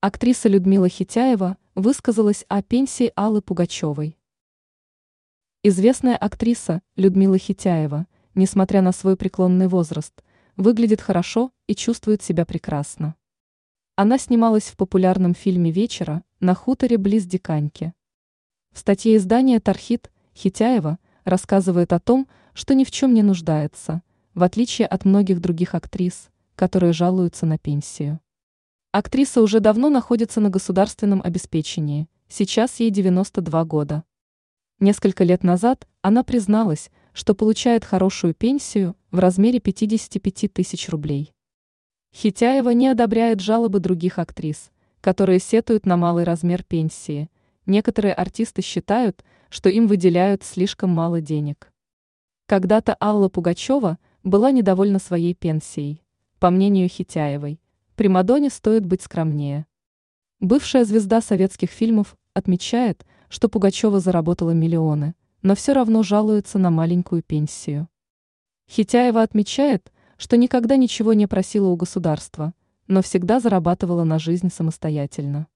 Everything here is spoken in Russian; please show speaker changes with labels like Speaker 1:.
Speaker 1: Актриса Людмила Хитяева высказалась о пенсии Аллы Пугачевой. Известная актриса Людмила Хитяева, несмотря на свой преклонный возраст, выглядит хорошо и чувствует себя прекрасно. Она снималась в популярном фильме «Вечера» на хуторе близ Диканьки. В статье издания «Тархит» Хитяева рассказывает о том, что ни в чем не нуждается, в отличие от многих других актрис, которые жалуются на пенсию. Актриса уже давно находится на государственном обеспечении, сейчас ей 92 года. Несколько лет назад она призналась, что получает хорошую пенсию в размере 55 тысяч рублей. Хитяева не одобряет жалобы других актрис, которые сетуют на малый размер пенсии. Некоторые артисты считают, что им выделяют слишком мало денег. Когда-то Алла Пугачева была недовольна своей пенсией. По мнению Хитяевой, Примадонне стоит быть скромнее. Бывшая звезда советских фильмов отмечает, что Пугачева заработала миллионы, но все равно жалуется на маленькую пенсию. Хитяева отмечает, что никогда ничего не просила у государства, но всегда зарабатывала на жизнь самостоятельно.